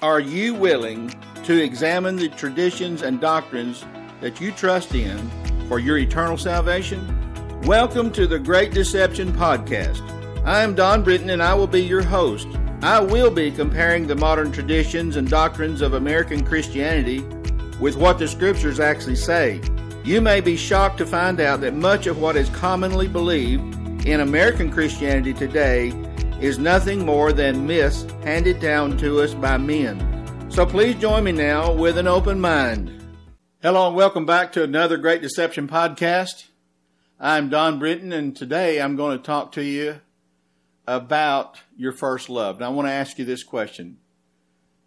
Are you willing to examine the traditions and doctrines that you trust in for your eternal salvation? Welcome to the Great Deception Podcast. I am Don Britton and I will be your host. I will be comparing the modern traditions and doctrines of American Christianity with what the scriptures actually say. You may be shocked to find out that much of what is commonly believed in American Christianity today is nothing more than myths handed down to us by men. So please join me now with an open mind. Hello and welcome back to another Great Deception podcast. I'm Don Britton and today I'm going to talk to you about your first love. Now I want to ask you this question.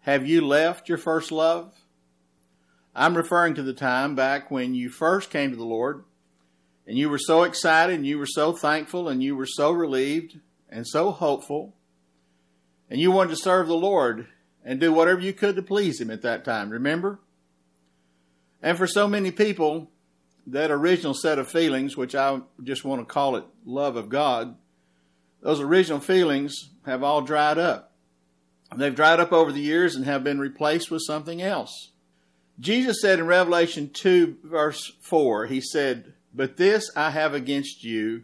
Have you left your first love? I'm referring to the time back when you first came to the Lord and you were so excited and you were so thankful and you were so relieved and so hopeful, and you wanted to serve the Lord and do whatever you could to please Him at that time, remember? And for so many people, that original set of feelings, which I just want to call it love of God, those original feelings have all dried up. They've dried up over the years and have been replaced with something else. Jesus said in Revelation 2, verse 4, He said, But this I have against you,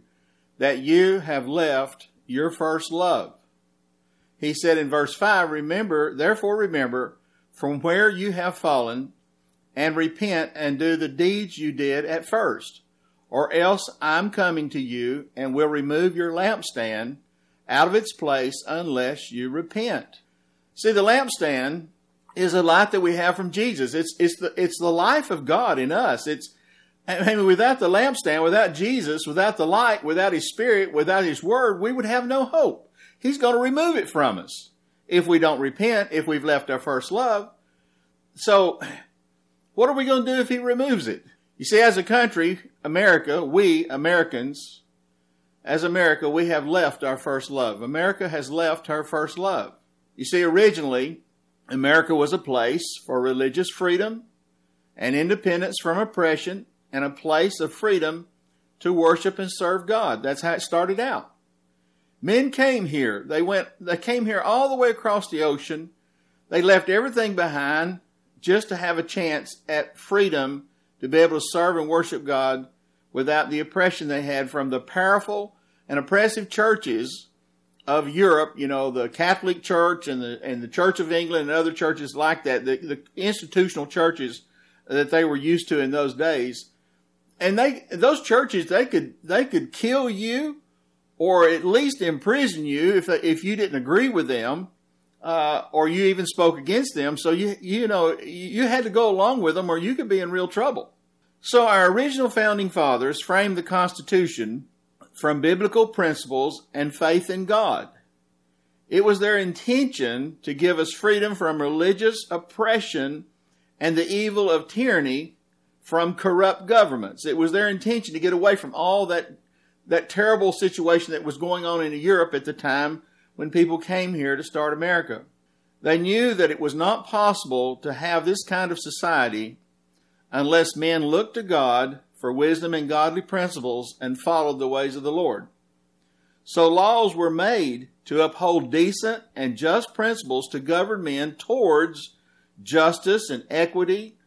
that you have left your first love. He said in verse 5, Remember, therefore remember from where you have fallen, and repent and do the deeds you did at first. Or else I'm coming to you and will remove your lampstand out of its place unless you repent. See, the lampstand is a light that we have from Jesus. It's, it's, the, it's the life of God in us. It's, I mean, without the lampstand, without Jesus, without the light, without His Spirit, without His Word, we would have no hope. He's going to remove it from us if we don't repent, if we've left our first love. So, what are we going to do if He removes it? You see, as a country, America, we Americans, as America, we have left our first love. America has left her first love. You see, originally, America was a place for religious freedom and independence from oppression and a place of freedom to worship and serve God. That's how it started out. Men came here. They went, they came here all the way across the ocean. They left everything behind just to have a chance at freedom to be able to serve and worship God without the oppression they had from the powerful and oppressive churches of Europe, you know, the Catholic Church and the and the Church of England and other churches like that, the, the institutional churches that they were used to in those days and they those churches they could they could kill you or at least imprison you if if you didn't agree with them uh, or you even spoke against them. So you you know you had to go along with them, or you could be in real trouble. So our original founding fathers framed the Constitution from biblical principles and faith in God. It was their intention to give us freedom from religious oppression and the evil of tyranny from corrupt governments. It was their intention to get away from all that that terrible situation that was going on in Europe at the time when people came here to start America. They knew that it was not possible to have this kind of society unless men looked to God for wisdom and godly principles and followed the ways of the Lord. So laws were made to uphold decent and just principles to govern men towards justice and equity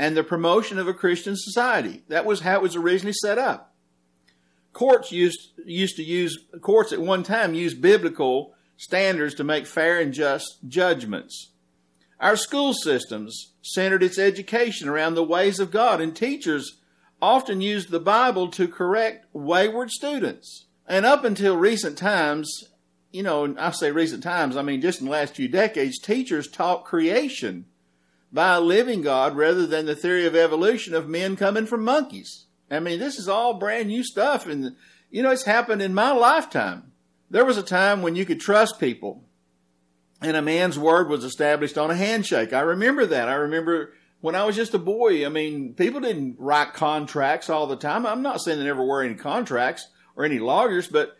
and the promotion of a Christian society. That was how it was originally set up. Courts used, used to use, courts at one time used biblical standards to make fair and just judgments. Our school systems centered its education around the ways of God, and teachers often used the Bible to correct wayward students. And up until recent times, you know, I say recent times, I mean just in the last few decades, teachers taught creation by a living God rather than the theory of evolution of men coming from monkeys. I mean, this is all brand new stuff. And, you know, it's happened in my lifetime. There was a time when you could trust people and a man's word was established on a handshake. I remember that. I remember when I was just a boy. I mean, people didn't write contracts all the time. I'm not saying they never were any contracts or any lawyers, but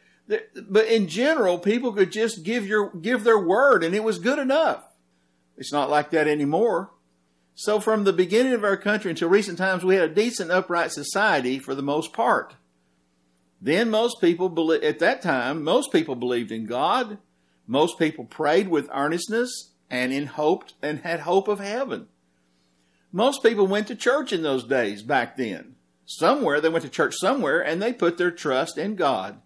but in general, people could just give your give their word, and it was good enough. It's not like that anymore. So, from the beginning of our country until recent times, we had a decent, upright society for the most part. Then, most people, at that time, most people believed in God. Most people prayed with earnestness and in hoped and had hope of heaven. Most people went to church in those days back then. Somewhere they went to church somewhere and they put their trust in God.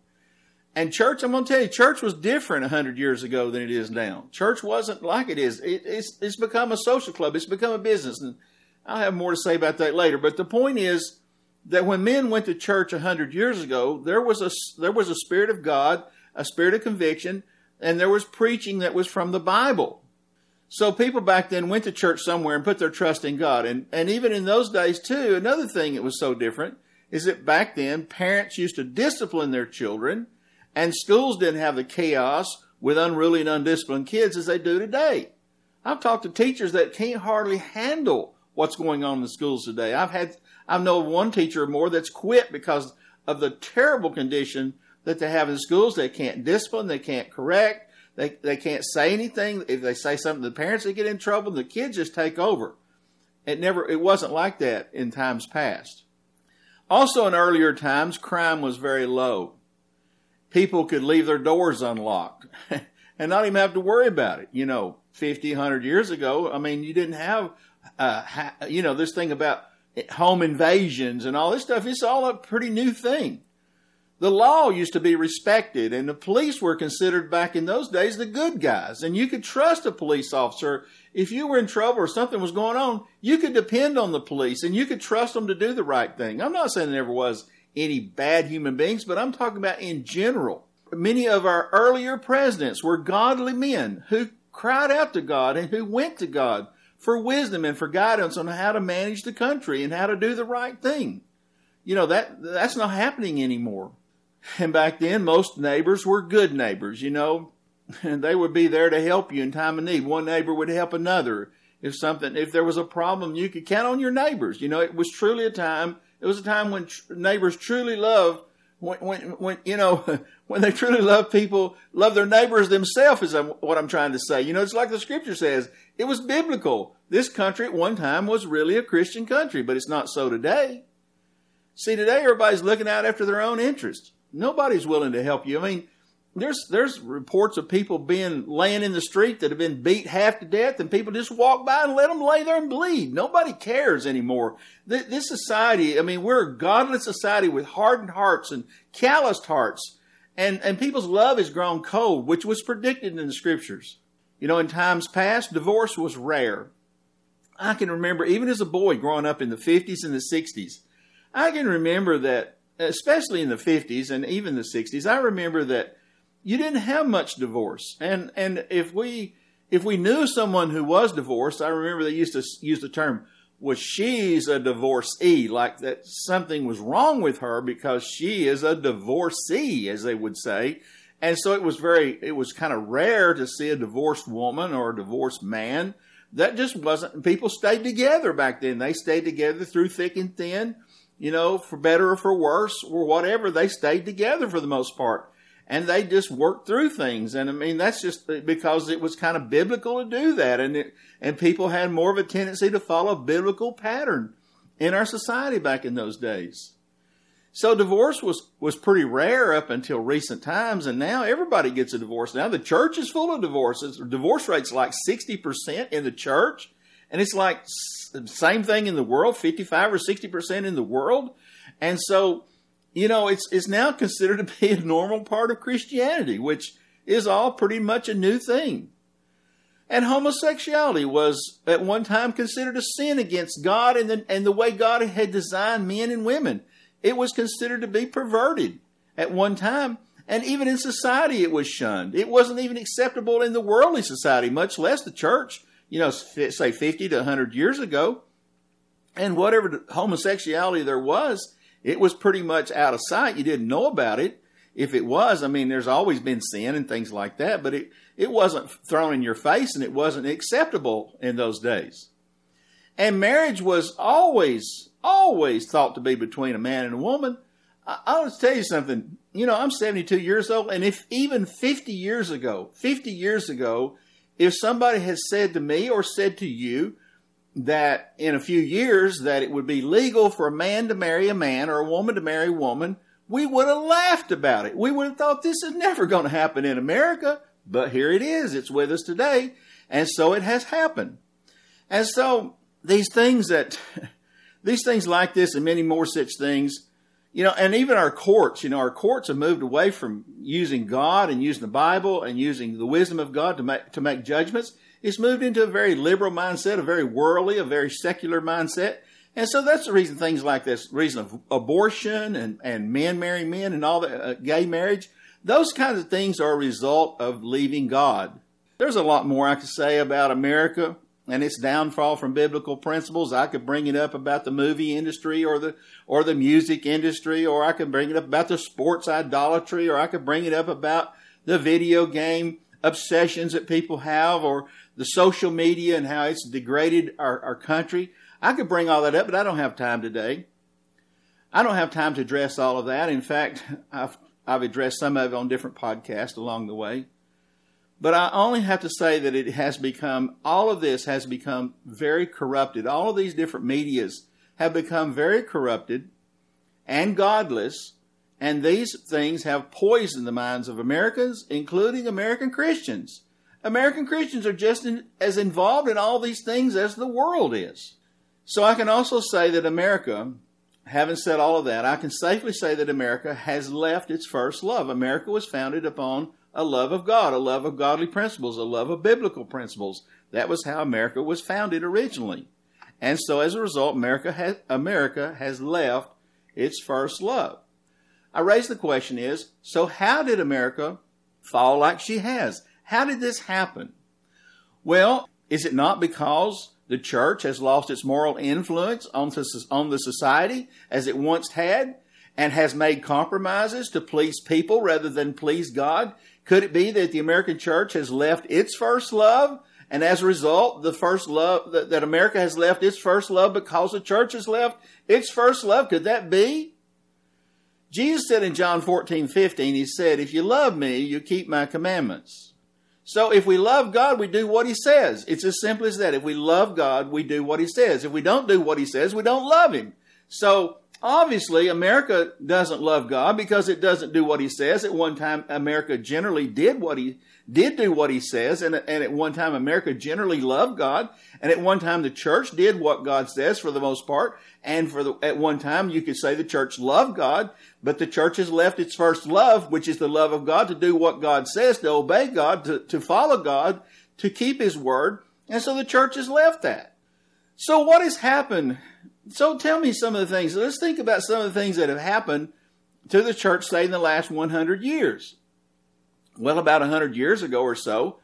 And church, I'm going to tell you, church was different 100 years ago than it is now. Church wasn't like it is. It, it's, it's become a social club. It's become a business. And I'll have more to say about that later. But the point is that when men went to church 100 years ago, there was a, there was a spirit of God, a spirit of conviction, and there was preaching that was from the Bible. So people back then went to church somewhere and put their trust in God. And, and even in those days too, another thing that was so different is that back then parents used to discipline their children and schools didn't have the chaos with unruly and undisciplined kids as they do today. I've talked to teachers that can't hardly handle what's going on in the schools today. I've had, I know one teacher or more that's quit because of the terrible condition that they have in schools. They can't discipline, they can't correct, they, they can't say anything. If they say something to the parents, they get in trouble. The kids just take over. It never, it wasn't like that in times past. Also in earlier times, crime was very low people could leave their doors unlocked and not even have to worry about it. You know, 50, 100 years ago, I mean, you didn't have, uh, you know, this thing about home invasions and all this stuff. It's all a pretty new thing. The law used to be respected, and the police were considered back in those days the good guys. And you could trust a police officer. If you were in trouble or something was going on, you could depend on the police and you could trust them to do the right thing. I'm not saying there never was any bad human beings, but I'm talking about in general. Many of our earlier presidents were godly men who cried out to God and who went to God for wisdom and for guidance on how to manage the country and how to do the right thing. You know, that that's not happening anymore. And back then most neighbors were good neighbors, you know, and they would be there to help you in time of need. One neighbor would help another. If something if there was a problem, you could count on your neighbors. You know, it was truly a time it was a time when tr- neighbors truly love when, when, when, you know, when they truly love people, love their neighbors themselves is um, what I'm trying to say. You know, it's like the scripture says. It was biblical. This country at one time was really a Christian country, but it's not so today. See, today everybody's looking out after their own interests. Nobody's willing to help you. I mean, there's there's reports of people being laying in the street that have been beat half to death, and people just walk by and let them lay there and bleed. Nobody cares anymore. This society, I mean, we're a godless society with hardened hearts and calloused hearts, and and people's love has grown cold, which was predicted in the scriptures. You know, in times past, divorce was rare. I can remember, even as a boy growing up in the 50s and the 60s, I can remember that, especially in the 50s and even the 60s, I remember that you didn't have much divorce. And and if we if we knew someone who was divorced, I remember they used to use the term was she's a divorcee, like that something was wrong with her because she is a divorcee, as they would say. And so it was very, it was kind of rare to see a divorced woman or a divorced man. That just wasn't, people stayed together back then. They stayed together through thick and thin, you know, for better or for worse or whatever. They stayed together for the most part and they just worked through things. And I mean, that's just because it was kind of biblical to do that. And it, and people had more of a tendency to follow biblical pattern in our society back in those days. So divorce was, was pretty rare up until recent times. And now everybody gets a divorce. Now the church is full of divorces. Divorce rate's like 60% in the church. And it's like same thing in the world, 55 or 60% in the world. And so, you know, it's it's now considered to be a normal part of Christianity, which is all pretty much a new thing. And homosexuality was at one time considered a sin against God and the, and the way God had designed men and women. It was considered to be perverted at one time. And even in society, it was shunned. It wasn't even acceptable in the worldly society, much less the church, you know, say 50 to 100 years ago. And whatever homosexuality there was, it was pretty much out of sight. You didn't know about it. If it was, I mean, there's always been sin and things like that, but it, it wasn't thrown in your face and it wasn't acceptable in those days. And marriage was always, always thought to be between a man and a woman. I'll tell you something. You know, I'm 72 years old, and if even 50 years ago, 50 years ago, if somebody had said to me or said to you that in a few years that it would be legal for a man to marry a man or a woman to marry a woman, we would have laughed about it. We would have thought this is never going to happen in America, but here it is. It's with us today. And so it has happened. And so these things that, these things like this and many more such things, you know, and even our courts, you know, our courts have moved away from using God and using the Bible and using the wisdom of God to make, to make judgments. It's moved into a very liberal mindset, a very worldly, a very secular mindset. And so that's the reason things like this, reason of abortion and, and men marrying men and all the uh, gay marriage, those kinds of things are a result of leaving God. There's a lot more I could say about America and its downfall from biblical principles. I could bring it up about the movie industry or the or the music industry, or I could bring it up about the sports idolatry, or I could bring it up about the video game obsessions that people have, or the social media and how it's degraded our, our country. I could bring all that up, but I don't have time today. I don't have time to address all of that. In fact, I've, I've addressed some of it on different podcasts along the way. But I only have to say that it has become, all of this has become very corrupted. All of these different medias have become very corrupted and godless. And these things have poisoned the minds of Americans, including American Christians. American Christians are just in, as involved in all these things as the world is. So I can also say that America, having said all of that, I can safely say that America has left its first love. America was founded upon a love of God, a love of godly principles, a love of biblical principles. That was how America was founded originally. And so as a result, America has, America has left its first love. I raise the question is, so how did America fall like she has? How did this happen? Well, is it not because the church has lost its moral influence on the society as it once had and has made compromises to please people rather than please God? Could it be that the American church has left its first love and as a result, the first love that, America has left its first love because the church has left its first love? Could that be? Jesus said in John 14, 15, He said, If you love me, you keep my commandments. So if we love God, we do what He says. It's as simple as that. If we love God, we do what He says. If we don't do what He says, we don't love Him. So obviously, America doesn't love God because it doesn't do what He says. At one time, America generally did what He did do what He says, and, and at one time, America generally loved God, and at one time, the church did what God says for the most part, and for the at one time, you could say the church loved God, but the church has left its first love, which is the love of God, to do what God says, to obey God, to, to follow God, to keep His word. And so the church has left that. So what has happened? So tell me some of the things. Let's think about some of the things that have happened to the church, say, in the last 100 years. Well, about 100 years ago or so,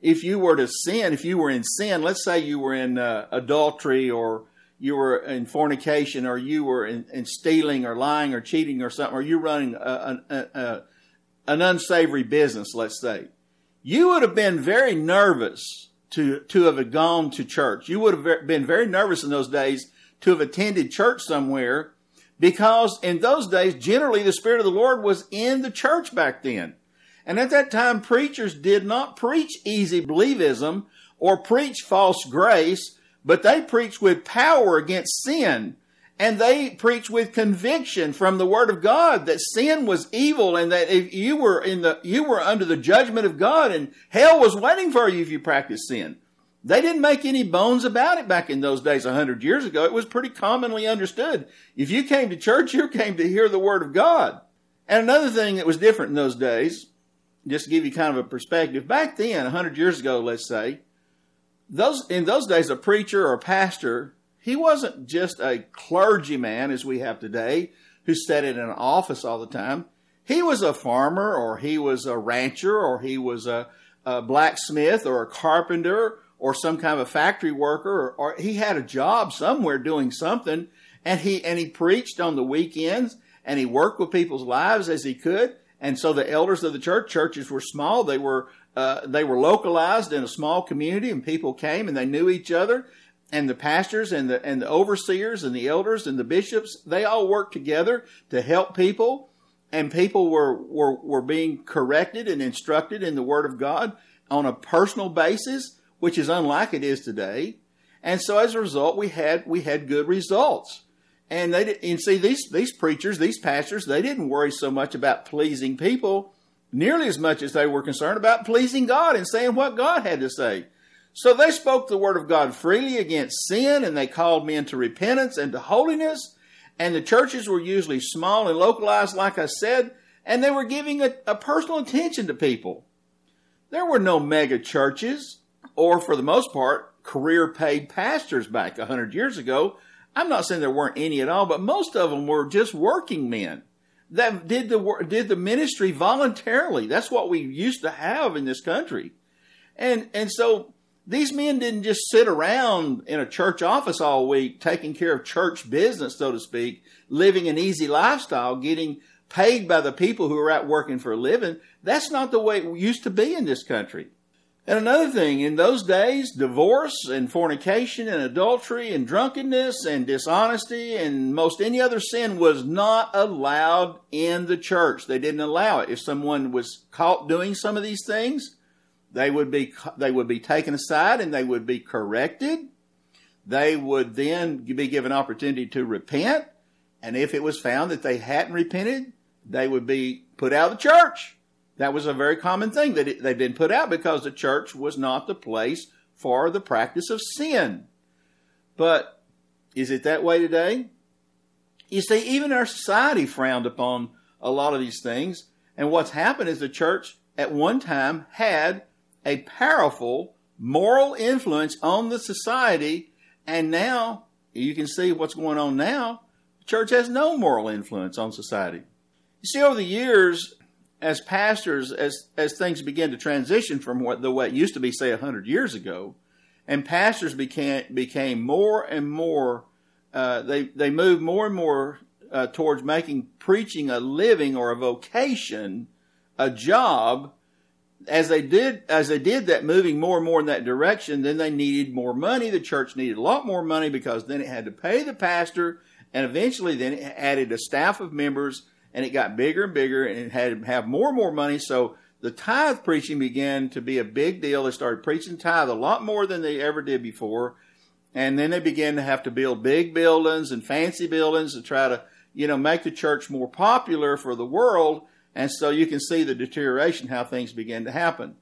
if you were to sin, if you were in sin, let's say you were in uh, adultery or you were in fornication or you were in, in, stealing or lying or cheating or something, or you're running a, a, a, an unsavory business, let's say, you would have been very nervous to, to have gone to church. You would have been very nervous in those days to have attended church somewhere because in those days, generally the Spirit of the Lord was in the church back then. And at that time, preachers did not preach easy believism or preach false grace but they preached with power against sin. And they preached with conviction from the word of God that sin was evil and that if you were in the, you were under the judgment of God and hell was waiting for you if you practiced sin. They didn't make any bones about it back in those days a hundred years ago. It was pretty commonly understood. If you came to church, you came to hear the word of God. And another thing that was different in those days, just to give you kind of a perspective, back then, a hundred years ago, let's say, those in those days, a preacher or a pastor, he wasn't just a clergyman as we have today, who sat in an office all the time. He was a farmer, or he was a rancher, or he was a, a blacksmith, or a carpenter, or some kind of a factory worker, or, or he had a job somewhere doing something, and he and he preached on the weekends, and he worked with people's lives as he could. And so the elders of the church, churches were small. They were uh, they were localized in a small community, and people came and they knew each other. And the pastors and the and the overseers and the elders and the bishops, they all worked together to help people, and people were were were being corrected and instructed in the Word of God on a personal basis, which is unlike it is today. And so as a result, we had we had good results. And they did, and see these these preachers, these pastors, they didn't worry so much about pleasing people nearly as much as they were concerned about pleasing God and saying what God had to say. So they spoke the word of God freely against sin and they called men to repentance and to holiness. And the churches were usually small and localized, like I said, and they were giving a, a personal attention to people. There were no mega churches or, for the most part, career paid pastors back a hundred years ago. I'm not saying there weren't any at all, but most of them were just working men that did the did the ministry voluntarily. That's what we used to have in this country, and and so these men didn't just sit around in a church office all week taking care of church business, so to speak, living an easy lifestyle, getting paid by the people who are out working for a living. That's not the way it used to be in this country. And another thing, in those days, divorce and fornication and adultery and drunkenness and dishonesty and most any other sin was not allowed in the church. They didn't allow it. If someone was caught doing some of these things, they would be they would be taken aside and they would be corrected. They would then be given opportunity to repent, and if it was found that they hadn't repented, they would be put out of the church. That was a very common thing that they've been put out because the church was not the place for the practice of sin. But is it that way today? You see, even our society frowned upon a lot of these things. And what's happened is the church at one time had a powerful moral influence on the society. And now you can see what's going on now. The church has no moral influence on society. You see, over the years, as pastors, as, as things began to transition from what the way it used to be, say, 100 years ago, and pastors became, became more and more, uh, they, they moved more and more uh, towards making preaching a living or a vocation, a job, as they did as they did that moving more and more in that direction then they needed more money the church needed a lot more money because then it had to pay the pastor and eventually then it added a staff of members and it got bigger and bigger and had have more and more money. So the tithe preaching began to be a big deal. They started preaching tithe a lot more than they ever did before. And then they began to have to build big buildings and fancy buildings to try to you know make the church more popular for the world. And so you can see the deterioration, how things began to happen.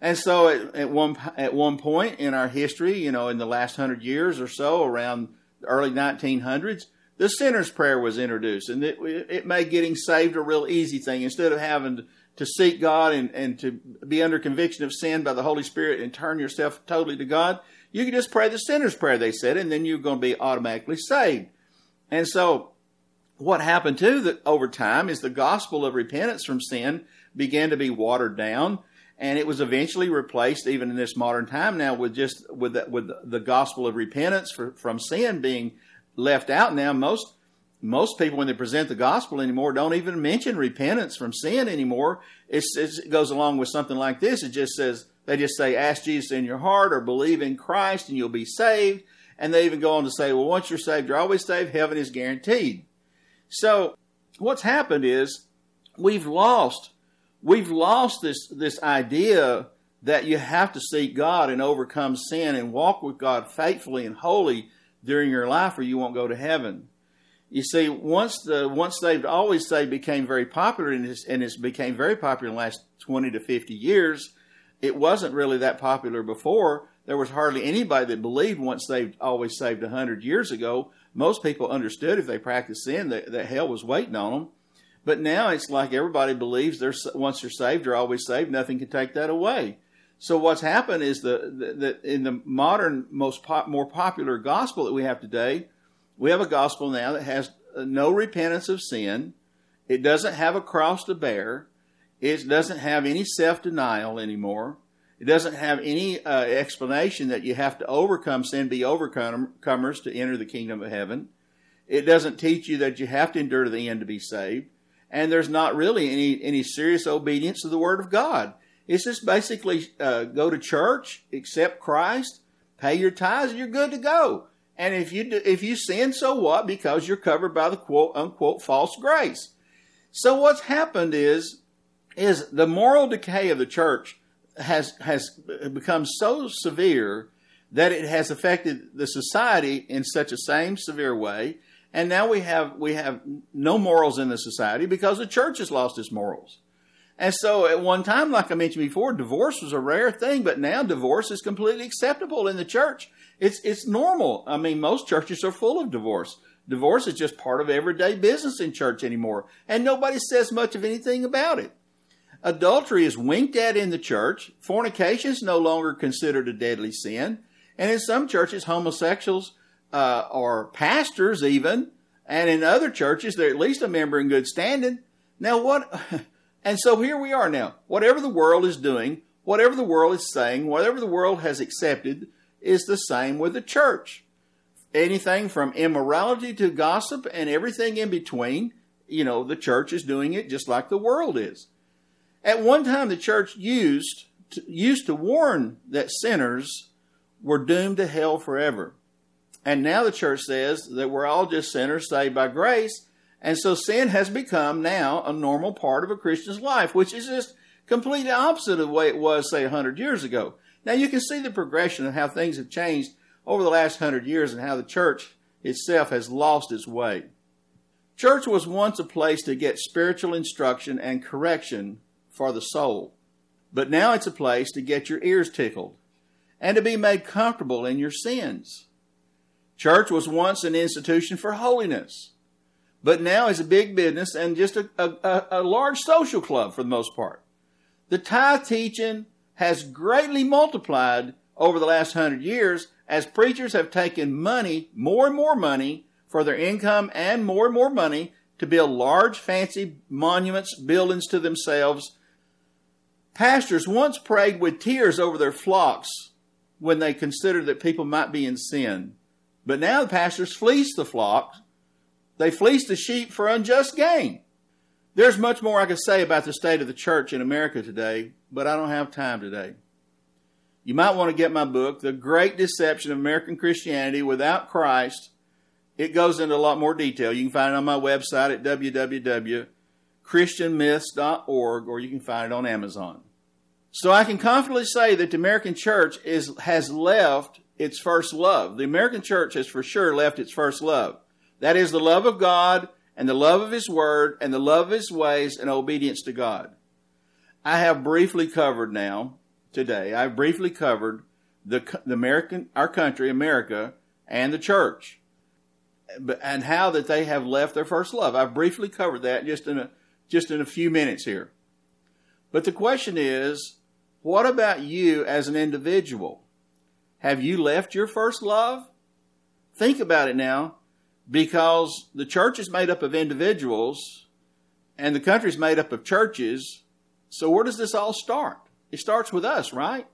And so at, at, one, at one point in our history, you know, in the last hundred years or so, around the early 1900s, the sinner's prayer was introduced. And it, it made getting saved a real easy thing. Instead of having to, seek God and, and to be under conviction of sin by the Holy Spirit and turn yourself totally to God, you could just pray the sinner's prayer, they said, and then you're going to be automatically saved. And so what happened too that over time is the gospel of repentance from sin began to be watered down and it was eventually replaced even in this modern time now with just with the, with the gospel of repentance for, from sin being left out now most most people when they present the gospel anymore don't even mention repentance from sin anymore. It's, it's, it goes along with something like this. It just says they just say ask jesus in your heart or believe in christ and you'll be saved. And they even go on to say well once you're saved you're always saved. Heaven is guaranteed. So what's happened is we've lost we've lost this this idea that you have to seek God and overcome sin and walk with God faithfully and holy during your life or you won't go to heaven. You see, once the once saved, always saved became very popular and it's, and it's became very popular in the last 20 to 50 years. It wasn't really that popular before. There was hardly anybody that believed once saved, always saved 100 years ago most people understood if they practiced sin that, that hell was waiting on them. But now it's like everybody believes they're once they're saved, they're always saved. Nothing can take that away. So what's happened is that in the modern, most pop, more popular gospel that we have today, we have a gospel now that has no repentance of sin. It doesn't have a cross to bear. It doesn't have any self denial anymore. It doesn't have any uh, explanation that you have to overcome sin, be overcomers to enter the kingdom of heaven. It doesn't teach you that you have to endure to the end to be saved. And there's not really any, any serious obedience to the Word of God. It's just basically uh, go to church, accept Christ, pay your tithes, and you're good to go. And if you do, if you sin, so what? Because you're covered by the quote unquote false grace. So what's happened is is the moral decay of the church has has become so severe that it has affected the society in such a same severe way and now we have we have no morals in the society because the church has lost its morals And so at one time, like I mentioned before, divorce was a rare thing, but now divorce is completely acceptable in the church. It's, it's normal. I mean, most churches are full of divorce. Divorce is just part of everyday business in church anymore, and nobody says much of anything about it. Adultery is winked at in the church. Fornication is no longer considered a deadly sin. And in some churches, homosexuals uh, are pastors even. And in other churches, they're at least a member in good standing. Now, what? And so here we are now. Whatever the world is doing, whatever the world is saying, whatever the world has accepted is the same with the church. Anything from immorality to gossip and everything in between, you know, the church is doing it just like the world is. At one time, the church used to, used to warn that sinners were doomed to hell forever. And now the church says that we're all just sinners saved by grace and so sin has become now a normal part of a Christian's life, which is just completely opposite of the way it was, say, 100 years ago. Now you can see the progression of how things have changed over the last 100 years and how the church itself has lost its way. Church was once a place to get spiritual instruction and correction for the soul, but now it's a place to get your ears tickled and to be made comfortable in your sins. Church was once an institution for holiness but now is a big business and just a, a, a large social club for the most part. The tithe teaching has greatly multiplied over the last hundred years as preachers have taken money, more and more money, for their income and more and more money to build large, fancy monuments, buildings to themselves. Pastors once prayed with tears over their flocks when they considered that people might be in sin. But now the pastors fleece the flocks they fleece the sheep for unjust gain. There's much more I could say about the state of the church in America today, but I don't have time today. You might want to get my book, The Great Deception of American Christianity Without Christ. It goes into a lot more detail. You can find it on my website at www.christianmyths.org or you can find it on Amazon. So I can confidently say that the American church is, has left its first love. The American church has for sure left its first love. That is the love of God and the love of His Word and the love of His ways and obedience to God. I have briefly covered now, today, I've briefly covered the, the American, our country, America, and the church, and how that they have left their first love. I've briefly covered that just in a, just in a few minutes here. But the question is, what about you as an individual? Have you left your first love? Think about it now because the church is made up of individuals and the country is made up of churches. So, where does this all start? It starts with us, right?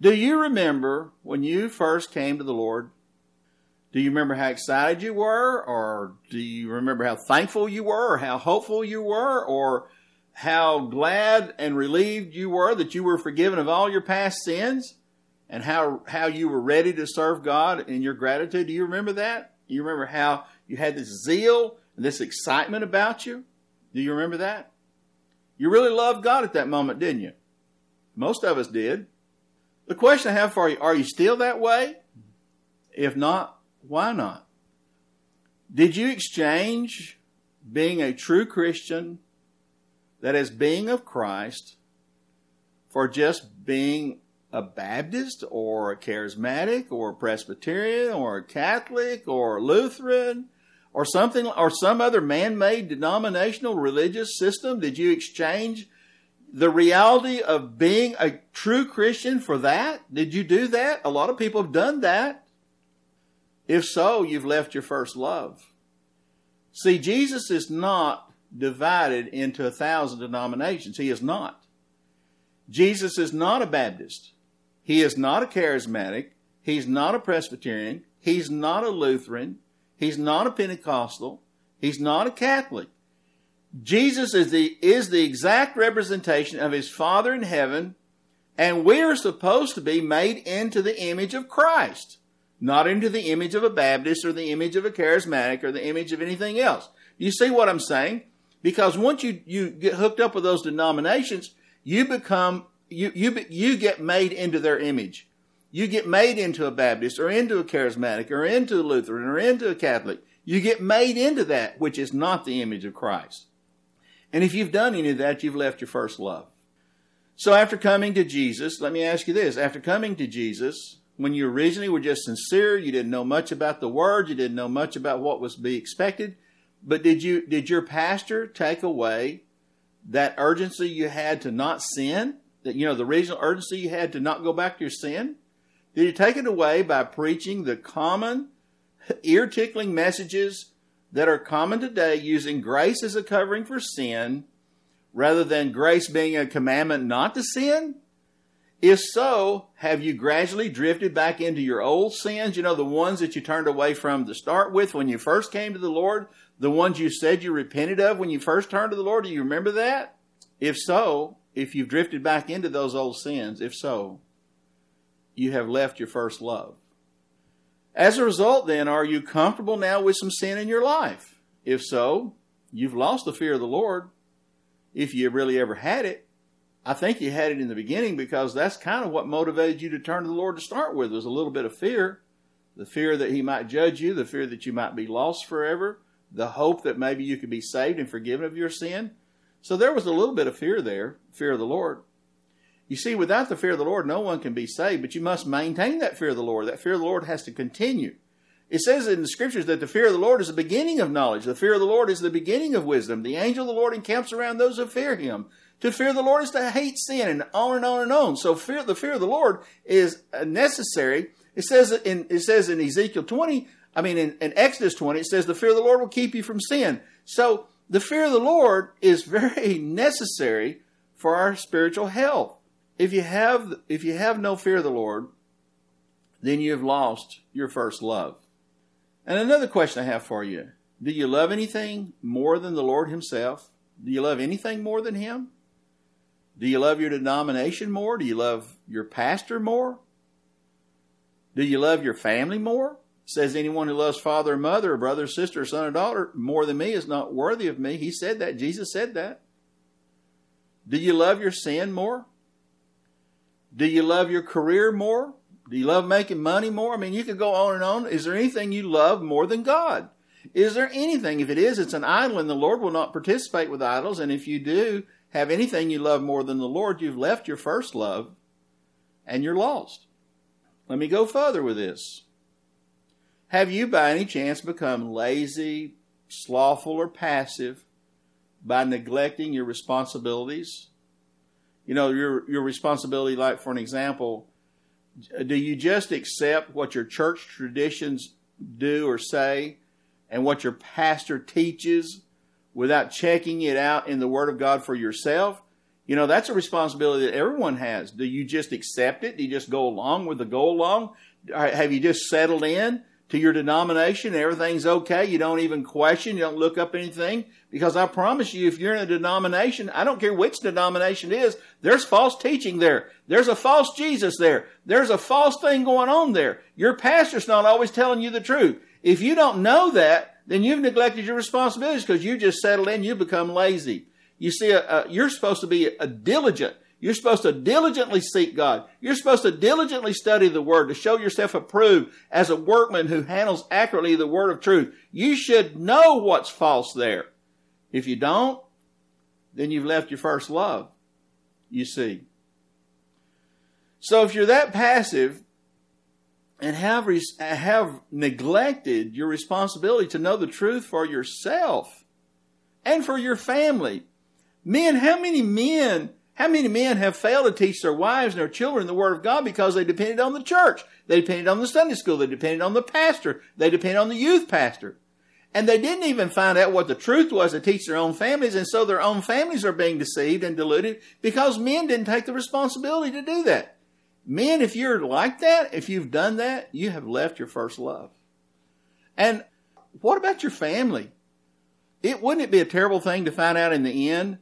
Do you remember when you first came to the Lord? Do you remember how excited you were? Or do you remember how thankful you were? Or how hopeful you were? Or how glad and relieved you were that you were forgiven of all your past sins? And how, how you were ready to serve God in your gratitude? Do you remember that? You remember how you had this zeal and this excitement about you? Do you remember that? You really loved God at that moment, didn't you? Most of us did. The question I have for you are you still that way? If not, why not? Did you exchange being a true Christian, that is, being of Christ, for just being a Baptist or a charismatic or a Presbyterian or a Catholic or a Lutheran or something or some other man-made denominational religious system? Did you exchange the reality of being a true Christian for that? Did you do that? A lot of people have done that. If so, you've left your first love. See, Jesus is not divided into a thousand denominations. He is not. Jesus is not a Baptist. He is not a charismatic. He's not a Presbyterian. He's not a Lutheran. He's not a Pentecostal. He's not a Catholic. Jesus is the, is the exact representation of his Father in heaven, and we are supposed to be made into the image of Christ, not into the image of a Baptist or the image of a charismatic or the image of anything else. You see what I'm saying? Because once you, you get hooked up with those denominations, you become you, you, you get made into their image. You get made into a Baptist or into a charismatic or into a Lutheran or into a Catholic. You get made into that, which is not the image of Christ. And if you've done any of that, you've left your first love. So after coming to Jesus, let me ask you this. After coming to Jesus, when you originally were just sincere, you didn't know much about the word, you didn't know much about what was to be expected, but did you did your pastor take away that urgency you had to not sin? That you know, the original urgency you had to not go back to your sin? Did he take it away by preaching the common ear tickling messages that are common today using grace as a covering for sin rather than grace being a commandment not to sin? If so, have you gradually drifted back into your old sins? You know, the ones that you turned away from to start with when you first came to the Lord, the ones you said you repented of when you first turned to the Lord. Do you remember that? If so, if you've drifted back into those old sins, if so, you have left your first love. As a result, then, are you comfortable now with some sin in your life? If so, you've lost the fear of the Lord. If you really ever had it, I think you had it in the beginning because that's kind of what motivated you to turn to the Lord to start with was a little bit of fear. The fear that He might judge you, the fear that you might be lost forever, the hope that maybe you could be saved and forgiven of your sin. So there was a little bit of fear there, fear of the Lord. You see, without the fear of the Lord, no one can be saved, but you must maintain that fear of the Lord. That fear of the Lord has to continue. It says in the scriptures that the fear of the Lord is the beginning of knowledge. The fear of the Lord is the beginning of wisdom. The angel of the Lord encamps around those who fear him. To fear the Lord is to hate sin, and on and on and on. So fear, the fear of the Lord is necessary. It says in it says in Ezekiel 20, I mean in, in Exodus 20, it says the fear of the Lord will keep you from sin. So the fear of the Lord is very necessary for our spiritual health if you have if you have no fear of the Lord, then you have lost your first love. And another question I have for you. Do you love anything more than the Lord Himself? Do you love anything more than Him? Do you love your denomination more? Do you love your pastor more? Do you love your family more? Says anyone who loves father or mother, or brother or sister, or son or daughter more than me is not worthy of me. He said that. Jesus said that. Do you love your sin more? Do you love your career more? Do you love making money more? I mean, you could go on and on. Is there anything you love more than God? Is there anything? If it is, it's an idol, and the Lord will not participate with idols. And if you do have anything you love more than the Lord, you've left your first love and you're lost. Let me go further with this. Have you by any chance become lazy, slothful, or passive by neglecting your responsibilities you know, your your responsibility. Like for an example, do you just accept what your church traditions do or say, and what your pastor teaches, without checking it out in the Word of God for yourself? You know, that's a responsibility that everyone has. Do you just accept it? Do you just go along with the go along? Have you just settled in? To your denomination, everything's okay. You don't even question, you don't look up anything. Because I promise you, if you're in a denomination, I don't care which denomination it is, there's false teaching there. There's a false Jesus there. There's a false thing going on there. Your pastor's not always telling you the truth. If you don't know that, then you've neglected your responsibilities because you just settled in, you become lazy. You see, uh, uh, you're supposed to be a diligent you're supposed to diligently seek God. You're supposed to diligently study the Word to show yourself approved as a workman who handles accurately the Word of truth. You should know what's false there. If you don't, then you've left your first love, you see. So if you're that passive and have, have neglected your responsibility to know the truth for yourself and for your family, men, how many men how many men have failed to teach their wives and their children the Word of God because they depended on the church? They depended on the Sunday school. They depended on the pastor. They depended on the youth pastor. And they didn't even find out what the truth was to teach their own families. And so their own families are being deceived and deluded because men didn't take the responsibility to do that. Men, if you're like that, if you've done that, you have left your first love. And what about your family? It wouldn't it be a terrible thing to find out in the end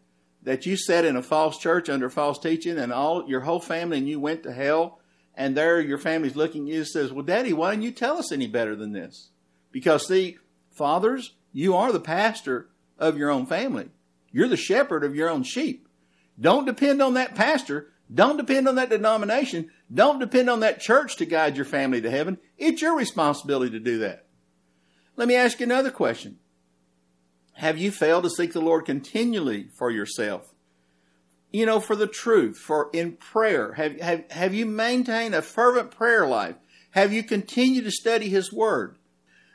that you sat in a false church under false teaching and all your whole family and you went to hell and there your family's looking at you and says, Well, Daddy, why didn't you tell us any better than this? Because see, fathers, you are the pastor of your own family. You're the shepherd of your own sheep. Don't depend on that pastor. Don't depend on that denomination. Don't depend on that church to guide your family to heaven. It's your responsibility to do that. Let me ask you another question. Have you failed to seek the Lord continually for yourself? You know, for the truth, for in prayer. Have, have, have you maintained a fervent prayer life? Have you continued to study His Word?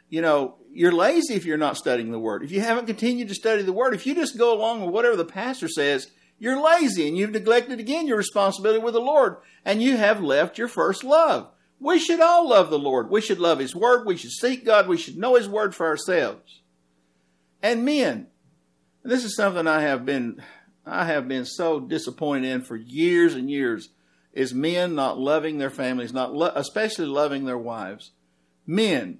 You know, you're lazy if you're not studying the Word. If you haven't continued to study the Word, if you just go along with whatever the pastor says, you're lazy and you've neglected again your responsibility with the Lord and you have left your first love. We should all love the Lord. We should love His Word. We should seek God. We should know His Word for ourselves. And men, this is something I have been, I have been so disappointed in for years and years, is men not loving their families, not lo- especially loving their wives. Men,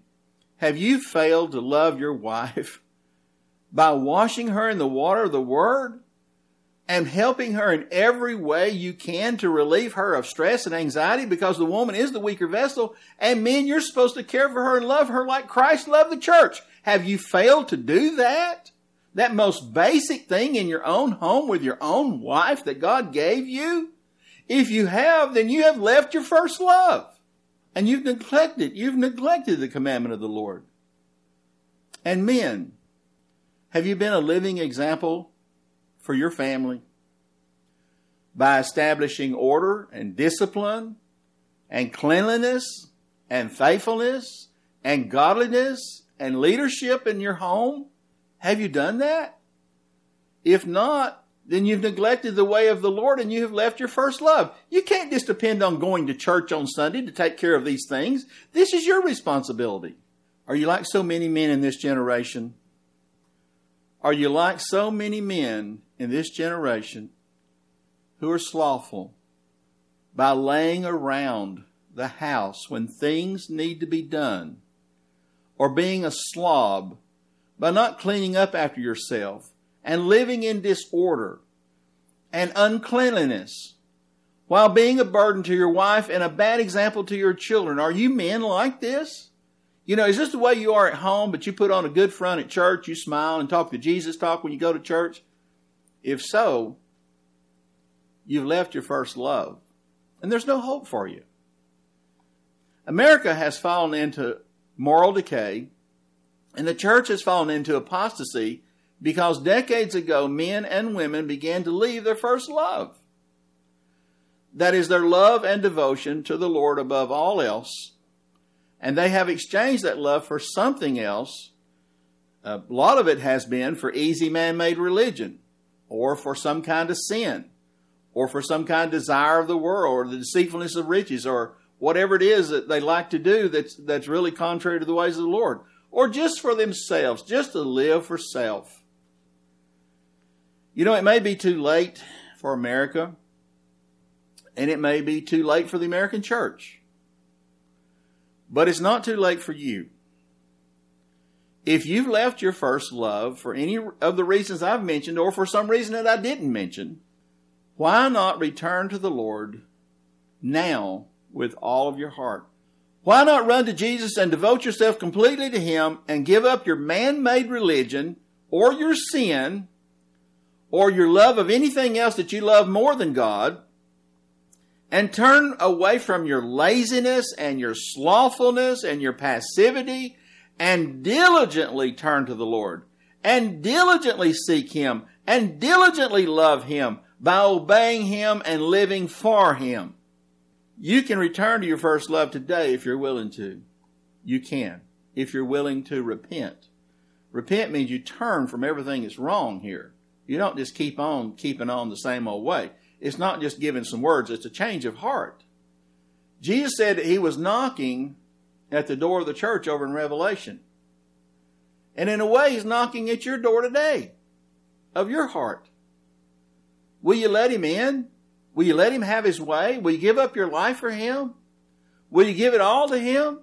have you failed to love your wife by washing her in the water of the Word? and helping her in every way you can to relieve her of stress and anxiety because the woman is the weaker vessel. And men, you're supposed to care for her and love her like Christ loved the church. Have you failed to do that? That most basic thing in your own home with your own wife that God gave you? If you have, then you have left your first love. And you've neglected, you've neglected the commandment of the Lord. And men, have you been a living example for your family? By establishing order and discipline and cleanliness and faithfulness and godliness and leadership in your home? Have you done that? If not, then you've neglected the way of the Lord and you have left your first love. You can't just depend on going to church on Sunday to take care of these things. This is your responsibility. Are you like so many men in this generation? Are you like so many men in this generation who are slothful by laying around the house when things need to be done or being a slob by not cleaning up after yourself and living in disorder and uncleanliness while being a burden to your wife and a bad example to your children. Are you men like this? You know, is this the way you are at home, but you put on a good front at church, you smile and talk the Jesus talk when you go to church? If so, you've left your first love, and there's no hope for you. America has fallen into moral decay, and the church has fallen into apostasy because decades ago men and women began to leave their first love. That is their love and devotion to the Lord above all else. And they have exchanged that love for something else. A lot of it has been for easy man made religion, or for some kind of sin, or for some kind of desire of the world, or the deceitfulness of riches, or whatever it is that they like to do that's, that's really contrary to the ways of the Lord, or just for themselves, just to live for self. You know, it may be too late for America, and it may be too late for the American church, but it's not too late for you. If you've left your first love for any of the reasons I've mentioned, or for some reason that I didn't mention, why not return to the Lord now with all of your heart. Why not run to Jesus and devote yourself completely to Him and give up your man made religion or your sin or your love of anything else that you love more than God and turn away from your laziness and your slothfulness and your passivity and diligently turn to the Lord and diligently seek Him and diligently love Him by obeying Him and living for Him. You can return to your first love today if you're willing to. You can, if you're willing to repent. Repent means you turn from everything that's wrong here. You don't just keep on keeping on the same old way. It's not just giving some words, it's a change of heart. Jesus said that he was knocking at the door of the church over in Revelation. And in a way, he's knocking at your door today of your heart. Will you let him in? Will you let him have his way? Will you give up your life for him? Will you give it all to him?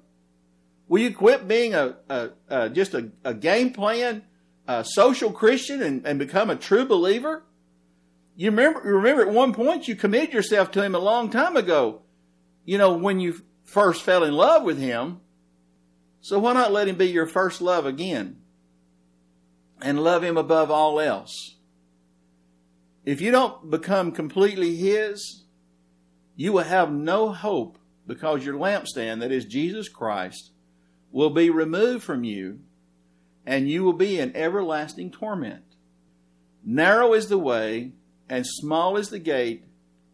Will you quit being a, a, a just a, a, game plan, a social Christian and, and become a true believer? You remember, remember at one point you committed yourself to him a long time ago. You know, when you first fell in love with him. So why not let him be your first love again? And love him above all else. If you don't become completely His, you will have no hope because your lampstand, that is Jesus Christ, will be removed from you and you will be in everlasting torment. Narrow is the way, and small is the gate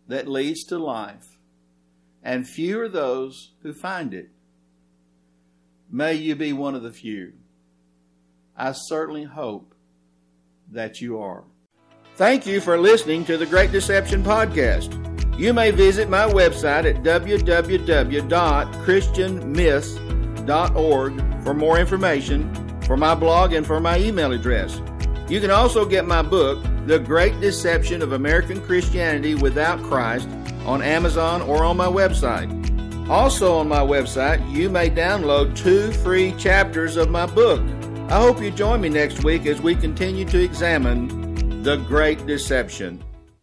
that leads to life, and few are those who find it. May you be one of the few. I certainly hope that you are. Thank you for listening to the Great Deception Podcast. You may visit my website at www.christianmyths.org for more information, for my blog, and for my email address. You can also get my book, The Great Deception of American Christianity Without Christ, on Amazon or on my website. Also, on my website, you may download two free chapters of my book. I hope you join me next week as we continue to examine the Great Deception.